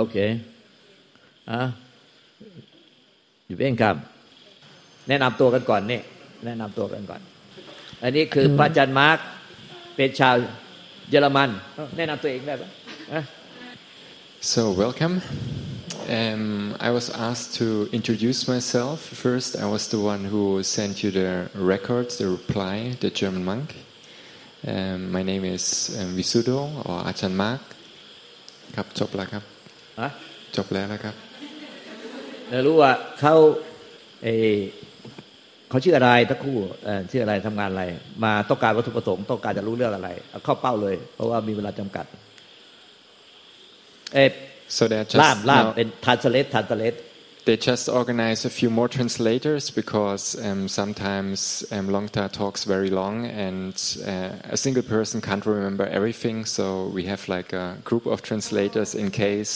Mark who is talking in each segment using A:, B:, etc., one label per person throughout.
A: โอเคอะอยู่เองครับ แนะนำตัวกันก่อนนี่แนะนำตัวกันก่อน อันนี้คือพระอาจารย์มาร์กเป็นชาวเยอรมัน แนะนำตัวเองได้ปะ
B: So, welcome. Um, I was asked to introduce myself. First, I was the one who sent you the records, the reply, the German monk. Um, my name is um, Visudo or Achan Mark. ครับจบแล้วครับ
A: ฮะ
B: จบแล้วนะครับ
A: แล้วรู้ว่าเขาเออเขาชื่ออะไรทั้งคู่เอ่อชื่ออะไรทำงานอะไร มาต้องการวัตถุประสงค์ต้องการจะรู้เรื่องอะไรเอาเข้าเป้าเลย เพราะว่ามีเวลาจำกัดเออ
B: So they are just
A: ล่ามล่าม
B: now-
A: เป็นทันสเลตทันสเลต
B: They just organize a few more translators because um, sometimes um, Longta talks very long and uh, a single person can't remember everything. So we have like a group of translators in case,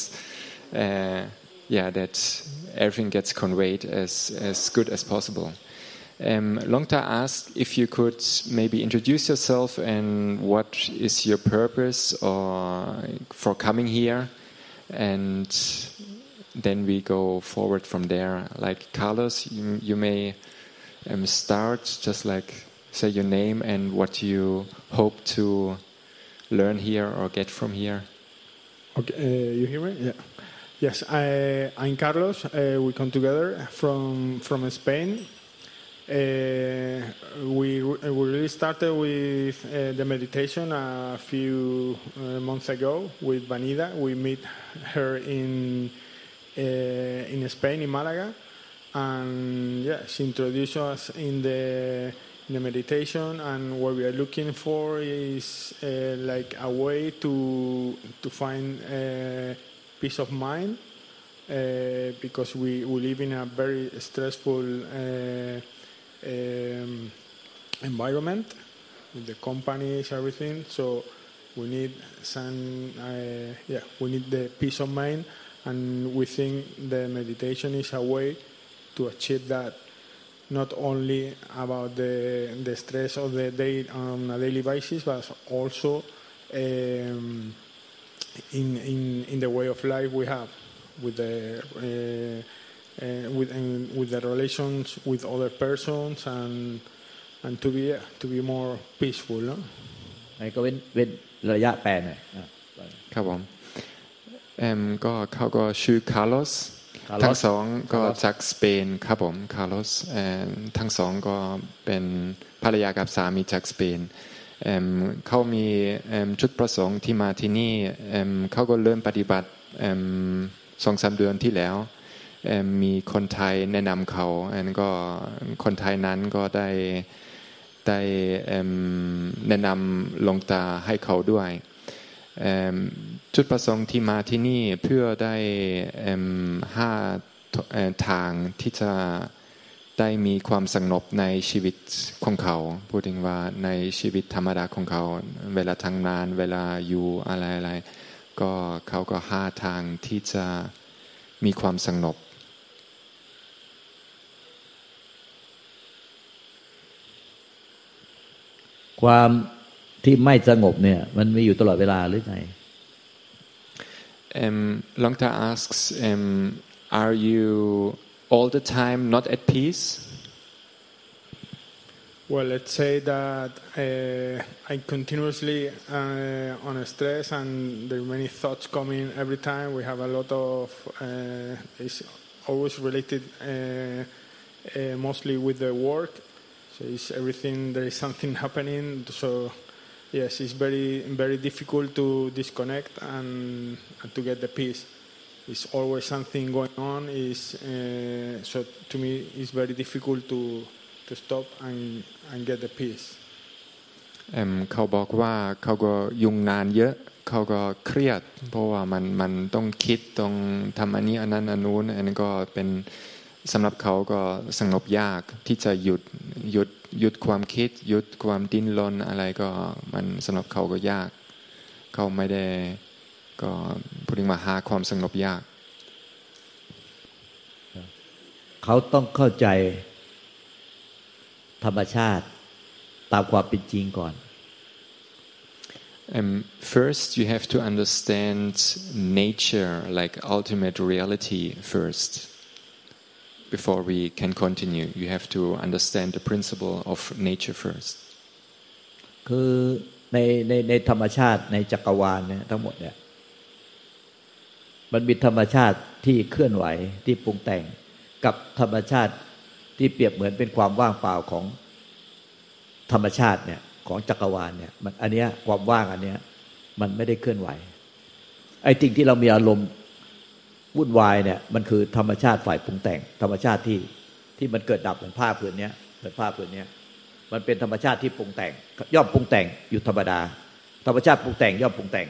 B: uh, yeah, that everything gets conveyed as, as good as possible. Um, Longta asked if you could maybe introduce yourself and what is your purpose or for coming here, and then we go forward from there. Like Carlos, you, you may um, start just like say your name and what you hope to learn here or get from here.
C: Okay, uh, you hear me? Yeah. Yes, I, I'm Carlos. Uh, we come together from from Spain. Uh, we we really started with uh, the meditation a few uh, months ago with Vanida. We meet her in uh, in Spain in Malaga, and yeah, she introduced us in the in the meditation. And what we are looking for is uh, like a way to to find peace of mind uh, because we, we live in a very stressful uh, um, environment with the companies, everything. So we need some, uh, yeah, we need the peace of mind, and we think the meditation is a way to achieve that. Not only about the the stress of the day on a daily basis, but also um, in, in in the way of life we have with the uh, uh, with and with the relations with other persons and and to be to be more peaceful. No?
A: ไอ้ก็เว้นเว้นระยะแปลหน่อยอ่ะ
B: ครับผมเอ็มก็เขาก็ชื่อคาร์ลอส
A: Carlos
B: ทั้งสองก็
A: Carlos
B: จากสเปนครับผมคาร์ลอสเอ่อทั้งสองก็เป็นภรรยากับสามีจากสเปน เขามีเอิ่มจุดประสงค์ที่มาที่นี่เขาก็เริ่มปฏิบัติสองสามเดือนที่แล้วมีคนไทยแนะนำเขาอันก็คนไทยนั้นก็ได้ได้แนะนำหลวงตาให้เขาด้วยจุดประสงค์ที่มาที่นี่เพื่อได้ห้าทางที่จะ ได้มีความสงบในชีวิตของเขา พูดถึงว่าในชีวิตธรรมดาของเขา เวลาทางนานเวลาอยู่อะไรอะไรก็เขาก็ห้าทางที่จะมีความสงบ
A: ความที่ไม่สงบเนี่ยมันมีอยู่ตลอดเวลาหรือไง
B: Um, Longta asks, um, are you all the time not at peace?
C: Well, let's say that uh, I continuously uh, on stress, and there are many thoughts coming every time. We have a lot of. Uh, it's always related, uh, uh, mostly with the work. So it's everything. There is something happening. So yes, it's very very difficult to disconnect and, and to get the peace. Is always something going on. Is uh, so to me, it's very difficult to to stop and and get the peace.
B: เอิ่มเขาบอกว่าเขาก็ยุ่งงานเยอะเขาก็เครียด เพราะว่ามันมันต้องคิดต้องทำอันนี้อันนั้นอันนู้นอันนั้นก็เป็นสำหรับเขาก็สงบยากที่จะหยุดหยุดหยุดความคิด หยุดความดิ้นรนอะไรก็มันสำหรับเขาก็ยาก เขาไม่ได้ ก็พูดถึงว่าหาความสงบยาก
A: เขาต้องเข้าใจธรรมชาติตามความเป็นจริงก่อน
B: Um, first, you have to understand nature, like ultimate reality, first. Before we can continue, you have to understand the principle of nature first.
A: คือในในในธรรมชาติในจักรวาลเนี่ยทั้งหมดเนี่ย มันมีธรรมชาติที่เคลื่อนไหวที่ปรุงแต่งกับธรรมชาติที่เปรียบเหมือนเป็นความว่างเปล่าของธรรมชาติเนี่ยของจักรวาลเนี่ยมันอันเนี้ยความว่างอันเนี้ยมันไม่ได้เคลื่อนไหว ไอ้สิ่งที่เรามีอารมณ์วุ่นวายเนี่ยมันคือธรรมชาติฝ่ายปรุงแต่ง ธรรมชาติที่ที่มันเกิดดับเหมือนผ้าผืนเนี้ยเหมือนผ้าผืนเนี้ยมันเป็นธรรมชาติที่ปรุงแต่ง ย่อมปรุงแต่งอยู่ธรรมดา ธรรมชาติปรุงแต่งย่อมปรุงแต่ง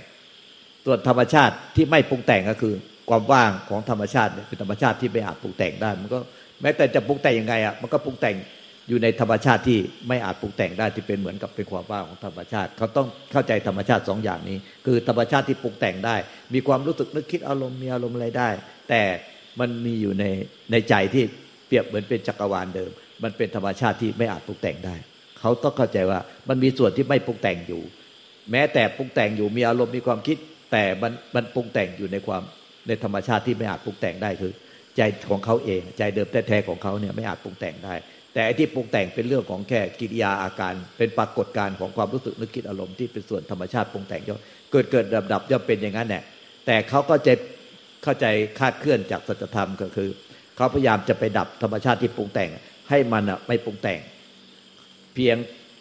A: ส่วนธรรมชาติที่ไม่ปรุงแต่งก็คือ ความว่างของธรรมชาติเนี่ยเป็นธรรมชาติที่ไม่อาจปรุงแต่งได้ มันก็แม้แต่จะปรุงแต่งยังไงอะมันก็ปรุงแต่งอยู่ในธรรมชาติที่ไม่อาจปรุงแต่งได้ที่เป็นเหมือนกับเป็นความว่างของธรรมชาติ เขาต้องเข้าใจธรรมชาติสองอย่างนี้ คือธรรมชาติที่ปรุงแต่งได้ มีความรู้สึกนึกคิดอารมณ์มีอารมณ์อะไรได้ แต่มันมีอยู่ในในใจที่เปรียบเหมือนเป็นจักรวาลเดิม มันเป็นธรรมชาติที่ไม่อาจปรุงแต่งได้ เขาต้องเข้าใจว่ามันมีส่วนที่ไม่ปรุงแต่งอยู่ แม้แต่ปรุงแต่งอยู่มีอารมณ์มีความคิด แต่มันมันปรุงแต่งอยู่ในความในธรรมชาติที่ไม่อาจปรุงแต่งได้คือ ใจของเขาเอง ใจเดิมแท้ๆของเขาเนี่ยไม่อาจปรุงแต่งได้ แต่ที่ปรุงแต่งเป็นเรื่องของแค่กิริยาอาการ เป็นปรากฏการณ์ของความรู้สึกนึกคิดอารมณ์ที่เป็นส่วนธรรมชาติปรุงแต่งย่อมเกิดเกิดดับดับย่อมเป็นอย่างนั้นแหละแต่เขาก็จะเข้าใจคาดเคลื่อนจากสัจธรรมก็คือเขาพยายามจะไปดับธรรมชาติที่ปรุงแต่ง ให้มันอะไม่ปรุงแต่ง เพียง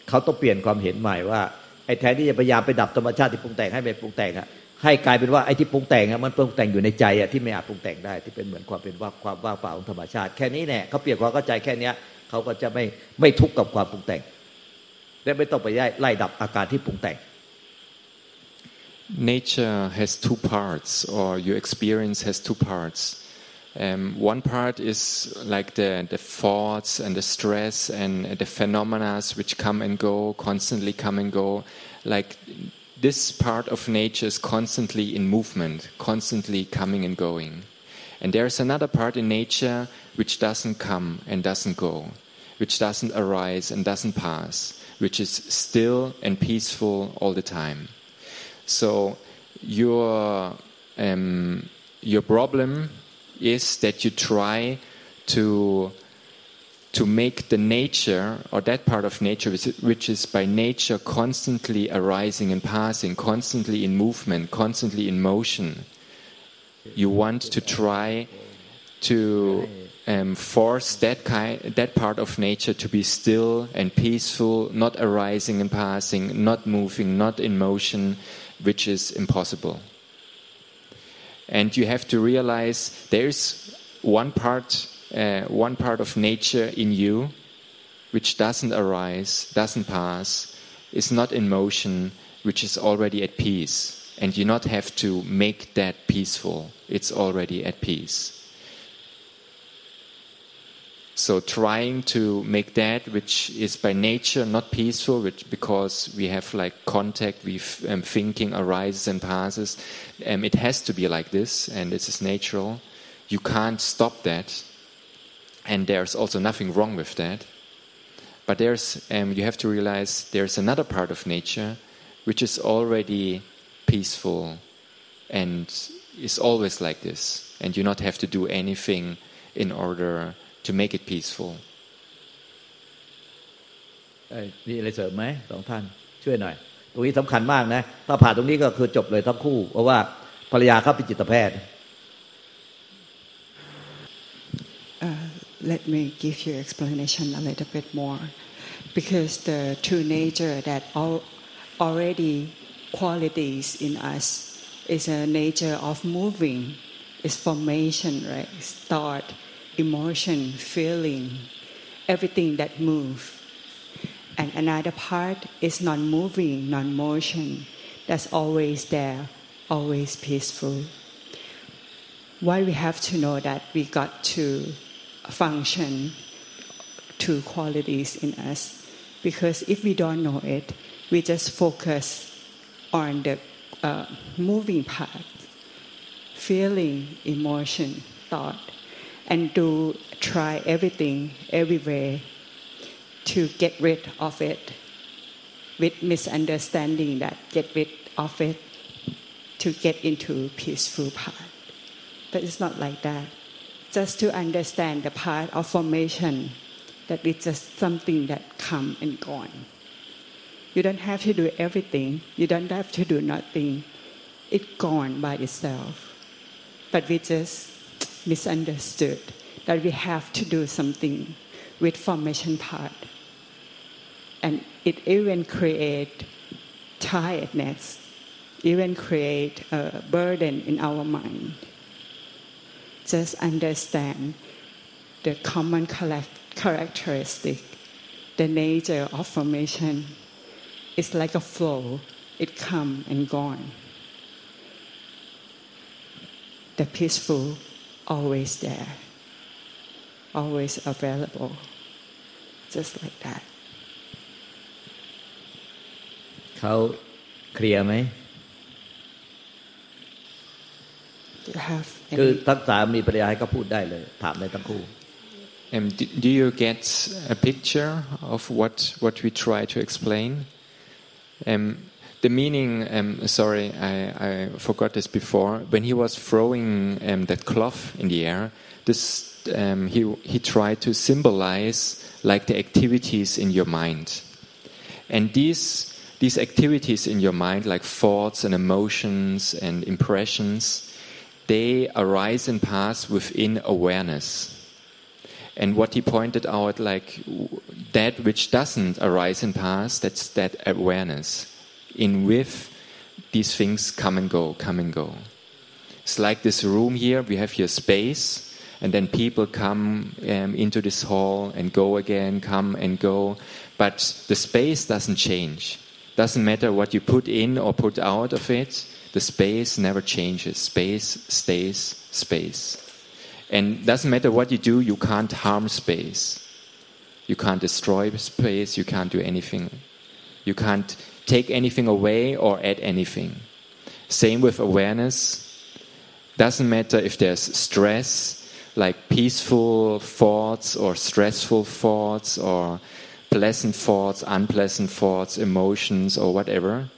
A: เขาต้องเปลี่ยนความเห็นใหม่ว่าไอ้แทนที่จะพยายามไปดับธรรมชาติที่ปรุงแต่งให้ไม่ปรุงแต่งอะ ให้กลายเป็นว่าไอ้ที่ปรุงแต่งอะมันปรุงแต่งอยู่ในใจอะที่ไม่อาจปรุงแต่งได้ที่เป็นเหมือนความเป็นว่าความว่างเปล่าของธรรมชาติ แค่นี้แน่เขาเปลี่ยนความเข้าใจแค่เนี้ยเขาก็จะไม่ไม่ทุกข์กับความปรุงแต่งและไม่ต้องไปไล่ไล่ดับอาการที่ปรุงแต่ง
B: Nature has two parts, or your experience has two parts. Um, one part is like the, the thoughts and the stress and the phenomena which come and go, constantly come and go. Like this part of nature is constantly in movement, constantly coming and going. And there's another part in nature which doesn't come and doesn't go, which doesn't arise and doesn't pass, which is still and peaceful all the time. So your um, your problem is that you try to to make the nature or that part of nature which is- by nature constantly arising and passing, constantly in movement, constantly in motion. You want to try to um, force that kind, that part of nature to be still and peaceful, not arising and passing, not moving, not in motion, which is impossible. And you have to realize there's one part, uh, one part of nature in you, which doesn't arise, doesn't pass, is not in motion, which is already at peace. And you not have to make that peaceful. It's already at peace. So trying to make that which is by nature not peaceful, which because we have like contact, we um, thinking arises and passes, um, it has to be like this, and this is natural. You can't stop that, and there's also nothing wrong with that. But there's um, you have to realize there's another part of nature which is already peaceful and is always like this, and you not have to do anything in order to make it peaceful.
A: เอ้ยมีอะไรเสริมไหมสองท่าน ช่วยหน่อย ตรงนี้สำคัญมากนะ ถ้าผ่านตรงนี้ก็คือจบเลยทั้งคู่ เพราะว่าภรรยาเขาเป็นจิตแพทย์
D: let me give you explanation a little bit more. Because the true nature that all, already qualities in us is a nature of moving is formation right? Thought emotion feeling everything that move. And another part is non-moving non-motion. That's always there always peaceful. Why we have to know that we got to function two qualities in us because if we don't know it we just focus on the uh, moving part feeling emotion thought and do try everything everywhere to get rid of it with misunderstanding that get rid of it to get into peaceful part. But it's not like that. Just to understand the part of formation that it's just something that come and gone. You don't have to do everything. You don't have to do nothing. It gone by itself. But we just misunderstood that we have to do something with formation part. And it even create tiredness, even create a burden in our mind Just understand the common characteristic, the nature of formation. It's like a flow. It come and gone. The peaceful always there, always available, just like that.
A: เขาเคลียร์ไหม
D: Do you have
A: คือ
D: any?
A: ทั้งสามีภรรยาให้เขาพูดได้เลย ถามได้ทั้งคู่
B: Um, do, do you get a picture of what, what we try to explain? Um, the meaning, um, sorry, I, I forgot this before. When he was throwing um, that cloth in the air, this, um, he, he tried to symbolize like the activities in your mind. And these, these activities in your mind, like thoughts and emotions and impressions, they arise and pass within awareness. And what he pointed out, like that which doesn't arise and pass, that's that awareness. In with these things come and go, come and go. It's like this room here, we have here space, and then people come um, into this hall and go again, come and go. But the space doesn't change. Doesn't matter what you put in or put out of it, the space never changes. Space stays space. And doesn't matter what you do, you can't harm space. You can't destroy space, you can't do anything. You can't take anything away or add anything. Same with awareness. Doesn't matter if there's stress, like peaceful thoughts or stressful thoughts or pleasant thoughts, unpleasant thoughts, emotions, or whatever.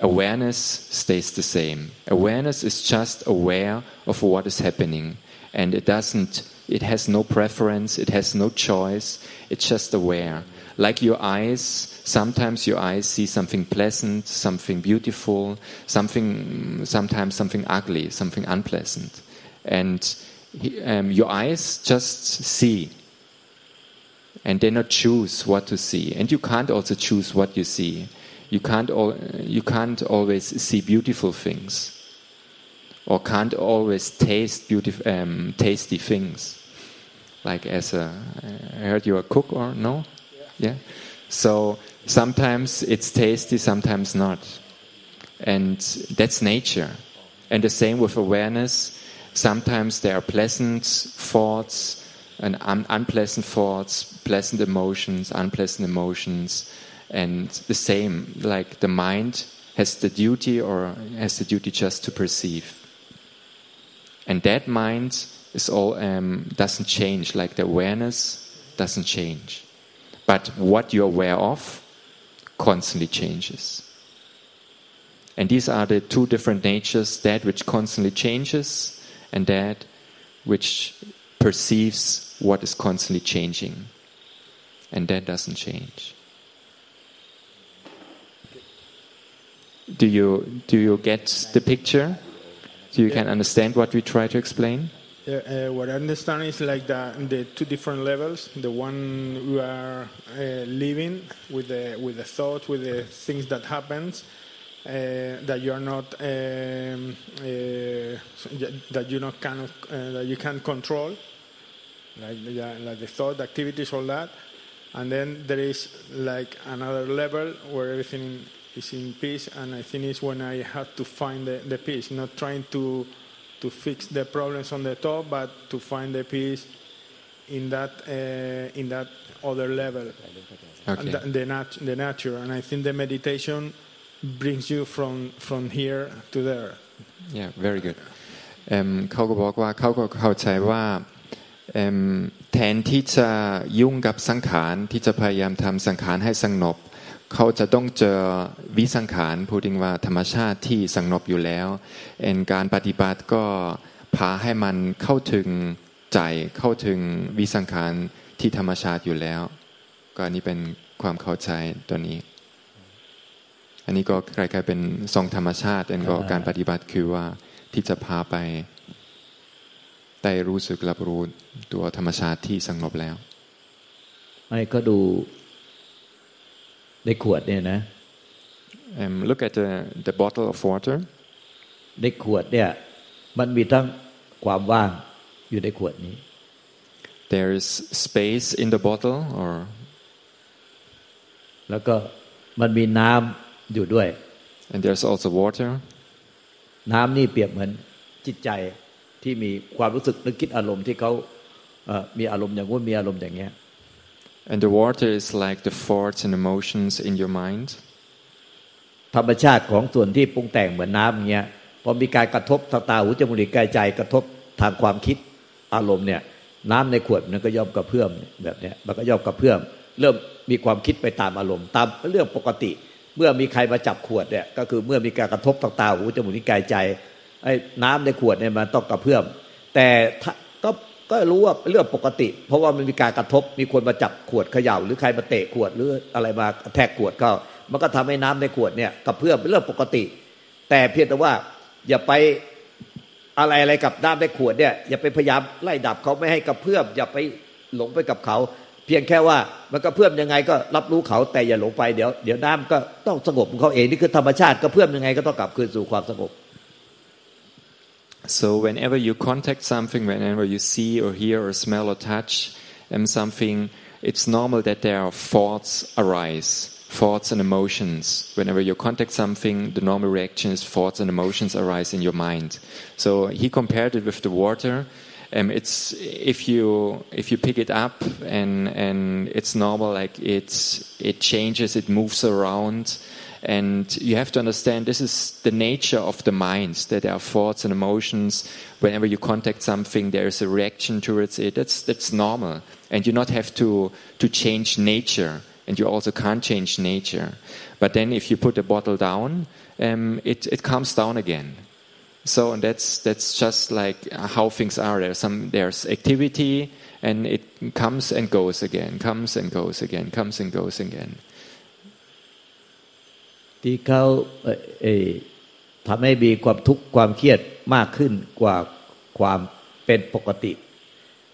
B: Awareness stays the same. Awareness is just aware of what is happening. And it doesn't, it has no preference, it has no choice, it's just aware. Like your eyes, sometimes your eyes see something pleasant, something beautiful, something, sometimes something ugly, something unpleasant. And um, your eyes just see and they not choose what to see. And you can't also choose what you see. You can't, al- you can't always see beautiful things, or can't always taste beautiful, um, tasty things. Like as a, I heard you're a cook or no? Yeah. So sometimes it's tasty, sometimes not, and that's nature. And the same with awareness. Sometimes there are pleasant thoughts and un- unpleasant thoughts, pleasant emotions, unpleasant emotions, and the same, like the mind has the duty or has the duty just to perceive. And that mind is all um, doesn't change, like the awareness doesn't change. But what you're aware of constantly changes. And these are the two different natures that which constantly changes, and that which perceives what is constantly changing. And that doesn't change. Do you, do you get the picture? Do you can understand what we try to explain?
C: Yeah, uh, what I understand is like the, the two different levels. The one we are uh, living with the with the thoughts, with the things that happens, uh, that you are not um, uh, that you not can uh, that you can control, like the, like the thought, activities, all that. And then there is like another level where everything is in peace, and I think it's when I have to find the, the peace, not trying to to fix the problems on the top, but to find the peace in that uh, in that other level,
B: Okay.
C: and the, the, nat- the nature. And I think the meditation brings you from from here to there.
B: Yeah, very good. เอิ่มเขาก็บอกว่าเขาก็เข้าใจว่าเอิ่มแทนที่จะยุ่งกับสังขารที่จะพยายามทำสังขารให้สงบ เขาจะต้องเจอวิสังขารพูดถึงว่าธรรมชาติที่สงบอยู่แล้วเอ็นการปฏิบัติก็พาให้มันเข้าถึงใจเข้าถึงวิสังขารที่ธรรมชาติอยู่แล้ว ก็อันนี้เป็นความเข้าใจตัวนี้ อันนี้ก็คล้ายๆเป็นทรงธรรมชาติเอ็นก็การปฏิบัติคือว่าที่จะพาไปได้รู้สึกรับรู้ตัวธรรมชาติที่สงบแล้ว
A: ให้ก็ดู ในขวดเนี่ยนะ
B: Um, look at the, the bottle of water.
A: ในขวดเนี่ยมันมีทั้งความว่างอยู่ในขวดนี้
B: There is space in the bottle, or
A: แล้วก็มันมีน้ำอยู่ด้วย
B: and there's also water.
A: น้ำนี่เปรียบเหมือนจิตใจที่มีความรู้สึกนึกคิดอารมณ์ที่เขาเอ่อมีอารมณ์อย่างงู้นมีอารมณ์อย่างเงี้ย
B: And the water is like the thoughts and emotions in your mind.
A: ธรรมชาติของส่วนที่ปรุงแต่งเหมือนน้ำเงี้ยพอมีการกระทบทางตาหูจมูกลิ้นกายใจกระทบทางความคิดอารมณ์เนี่ย น้ำในขวดมันก็ย่อมกระเพื่อมแบบเนี้ยมันก็ย่อมกระเพื่อม เริ่มมีความคิดไปตามอารมณ์ ตามเรื่องปกติ เมื่อมีใครมาจับขวดเนี่ยก็คือเมื่อมีการกระทบทางตาหูจมูกลิ้นกายใจไอ้น้ำในขวดเนี่ยมันต้องกระเพื่อม แต่ ก็รู้ว่าเรื่องปกติ เพราะว่ามันมีการกระทบมีคนมาจับขวดเขย่า หรือใครมาเตะขวดหรืออะไรมาแทกขวดก็มันก็ทำให้น้ำในขวดเนี่ยกระเพื่อมเป็นเรื่องปกติ แต่เพียงแต่ว่าอย่าไปอะไรอะไรกับน้ำในขวดเนี่ยอย่าไปพยายามไล่ดับเขาไม่ให้กระเพื่อมอย่าไปหลงไปกับเขา เพียงแค่ว่ามันกระเพื่อมยังไงก็รับรู้เขาแต่อย่าหลงไปเดี๋ยวเดี๋ยวน้ำก็ต้องสงบของเขาเองนี่คือธรรมชาติกระเพื่อมยังไงก็ต้องกลับคืนสู่ความสงบ
B: So whenever you contact something, whenever you see or hear or smell or touch um, something, it's normal that there are thoughts arise, thoughts and emotions. Whenever you contact something, the normal reaction is thoughts and emotions arise in your mind. So he compared it with the water. Um, it's if you if you pick it up and and it's normal, like it's it changes, it moves around. And you have to understand this is the nature of the mind, that there are thoughts and emotions. Whenever you contact something, there is a reaction towards it. That's, that's normal. And you not have to, to change nature. And you also can't change nature. But then if you put the bottle down, um, it, it comes down again. So and that's, that's just like how things are. There's, some, there's activity, and it comes and goes again, comes and goes again, comes and goes again.
A: ที่เขาเอ่อเอทำให้มีความทุกข์ความเครียดมากขึ้นกว่าความเป็นปกติ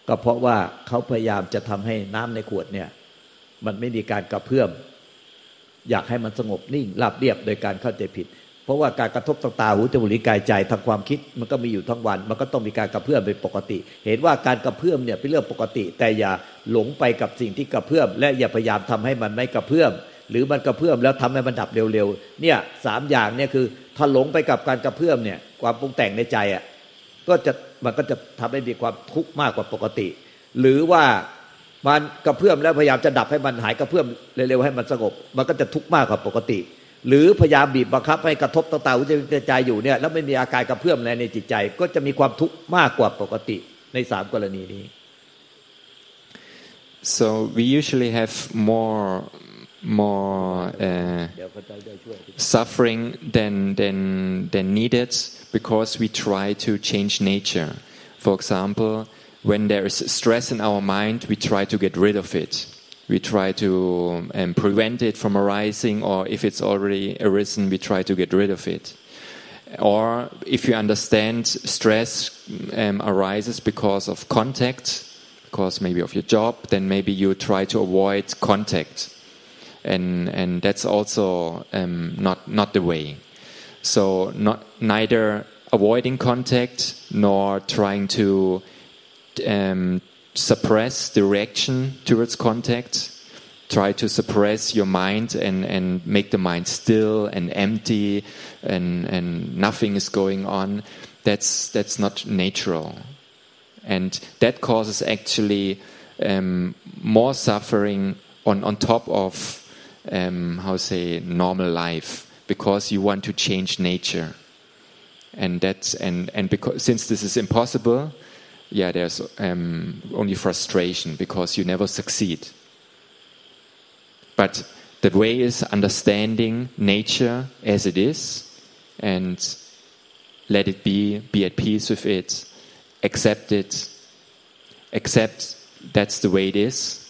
A: ก็เพราะว่าเขาพยายามจะทำให้น้ำในขวดเนี่ย มันไม่มีการกระเพื่อม อยากให้มันสงบนิ่งราบเรียบโดยการเข้าใจผิด เพราะว่าการกระทบทางตาหูจมูกลิ้นกายใจทางความคิด มันก็มีอยู่ทั้งวัน มันก็ต้องมีการกระเพื่อมเป็นปกติ เห็นว่าการกระเพื่อมเนี่ยเป็นเรื่องปกติ แต่อย่าหลงไปกับสิ่งที่กระเพื่อม และอย่าพยายามทำให้มันไม่กระเพื่อม หรือมันกระเพื่อมแล้วทำให้มันดับเร็วๆเนี่ยสามอย่างเนี่ยคือถ้าหลงไปกับการกระเพื่อมเนี่ยความปรุงแต่งในใจอะก็จะมันก็จะทำให้มีความทุกข์มากกว่าปกติ หรือว่ามันกระเพื่อมแล้วพยายามจะดับให้มันหายกระเพื่อมเร็วๆให้มันสงบ มันก็จะทุกข์มากกว่าปกติ หรือพยายามบีบบังคับให้กระทบต่างๆหัวใจอยู่เนี่ยแล้วไม่มีอาการกระเพื่อมอะไรในจิตใจ ก็จะมีความทุกข์มากกว่าปกติในสามกรณีนี้
B: So we usually have more more uh, suffering than, than, than needed because we try to change nature. For example, when there is stress in our mind, we try to get rid of it. We try to um, prevent it from arising, or if it's already arisen, we try to get rid of it. Or if you understand, stress um, arises because of contact, because maybe of your job, then maybe you try to avoid contact and and that's also um, not not the way. So not neither avoiding contact nor trying to um, suppress the reaction towards contact. Try to suppress your mind and, and make the mind still and empty and, and nothing is going on. That's that's not natural, and that causes actually um, more suffering on on top of um, how say normal life because you want to change nature and that's and and because since this is impossible yeah there's um, only frustration because you never succeed but the way is understanding nature as it is and let it be, be at peace with it, accept it, accept that's the way it is.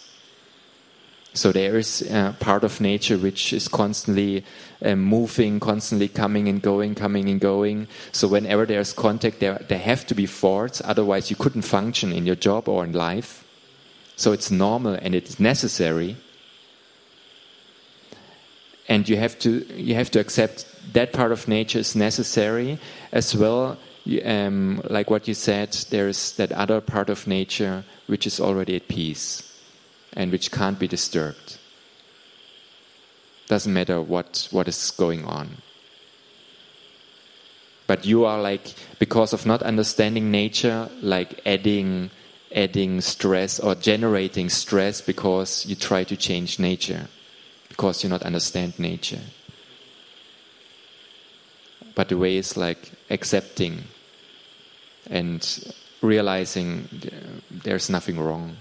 B: So there is a part of nature which is constantly um, moving, constantly coming and going, coming and going. So whenever there's contact, there, there have to be faults, otherwise you couldn't function in your job or in life. So it's normal and it's necessary. And you have to you have to accept that part of nature is necessary as well. Um, like what you said, there's that other part of nature which is already at peace and which can't be disturbed. Doesn't matter what, what is going on. But you are like, because of not understanding nature, like adding, adding stress or generating stress because you try to change nature, because you not understand nature. But the way is like accepting and realizing there's nothing wrong.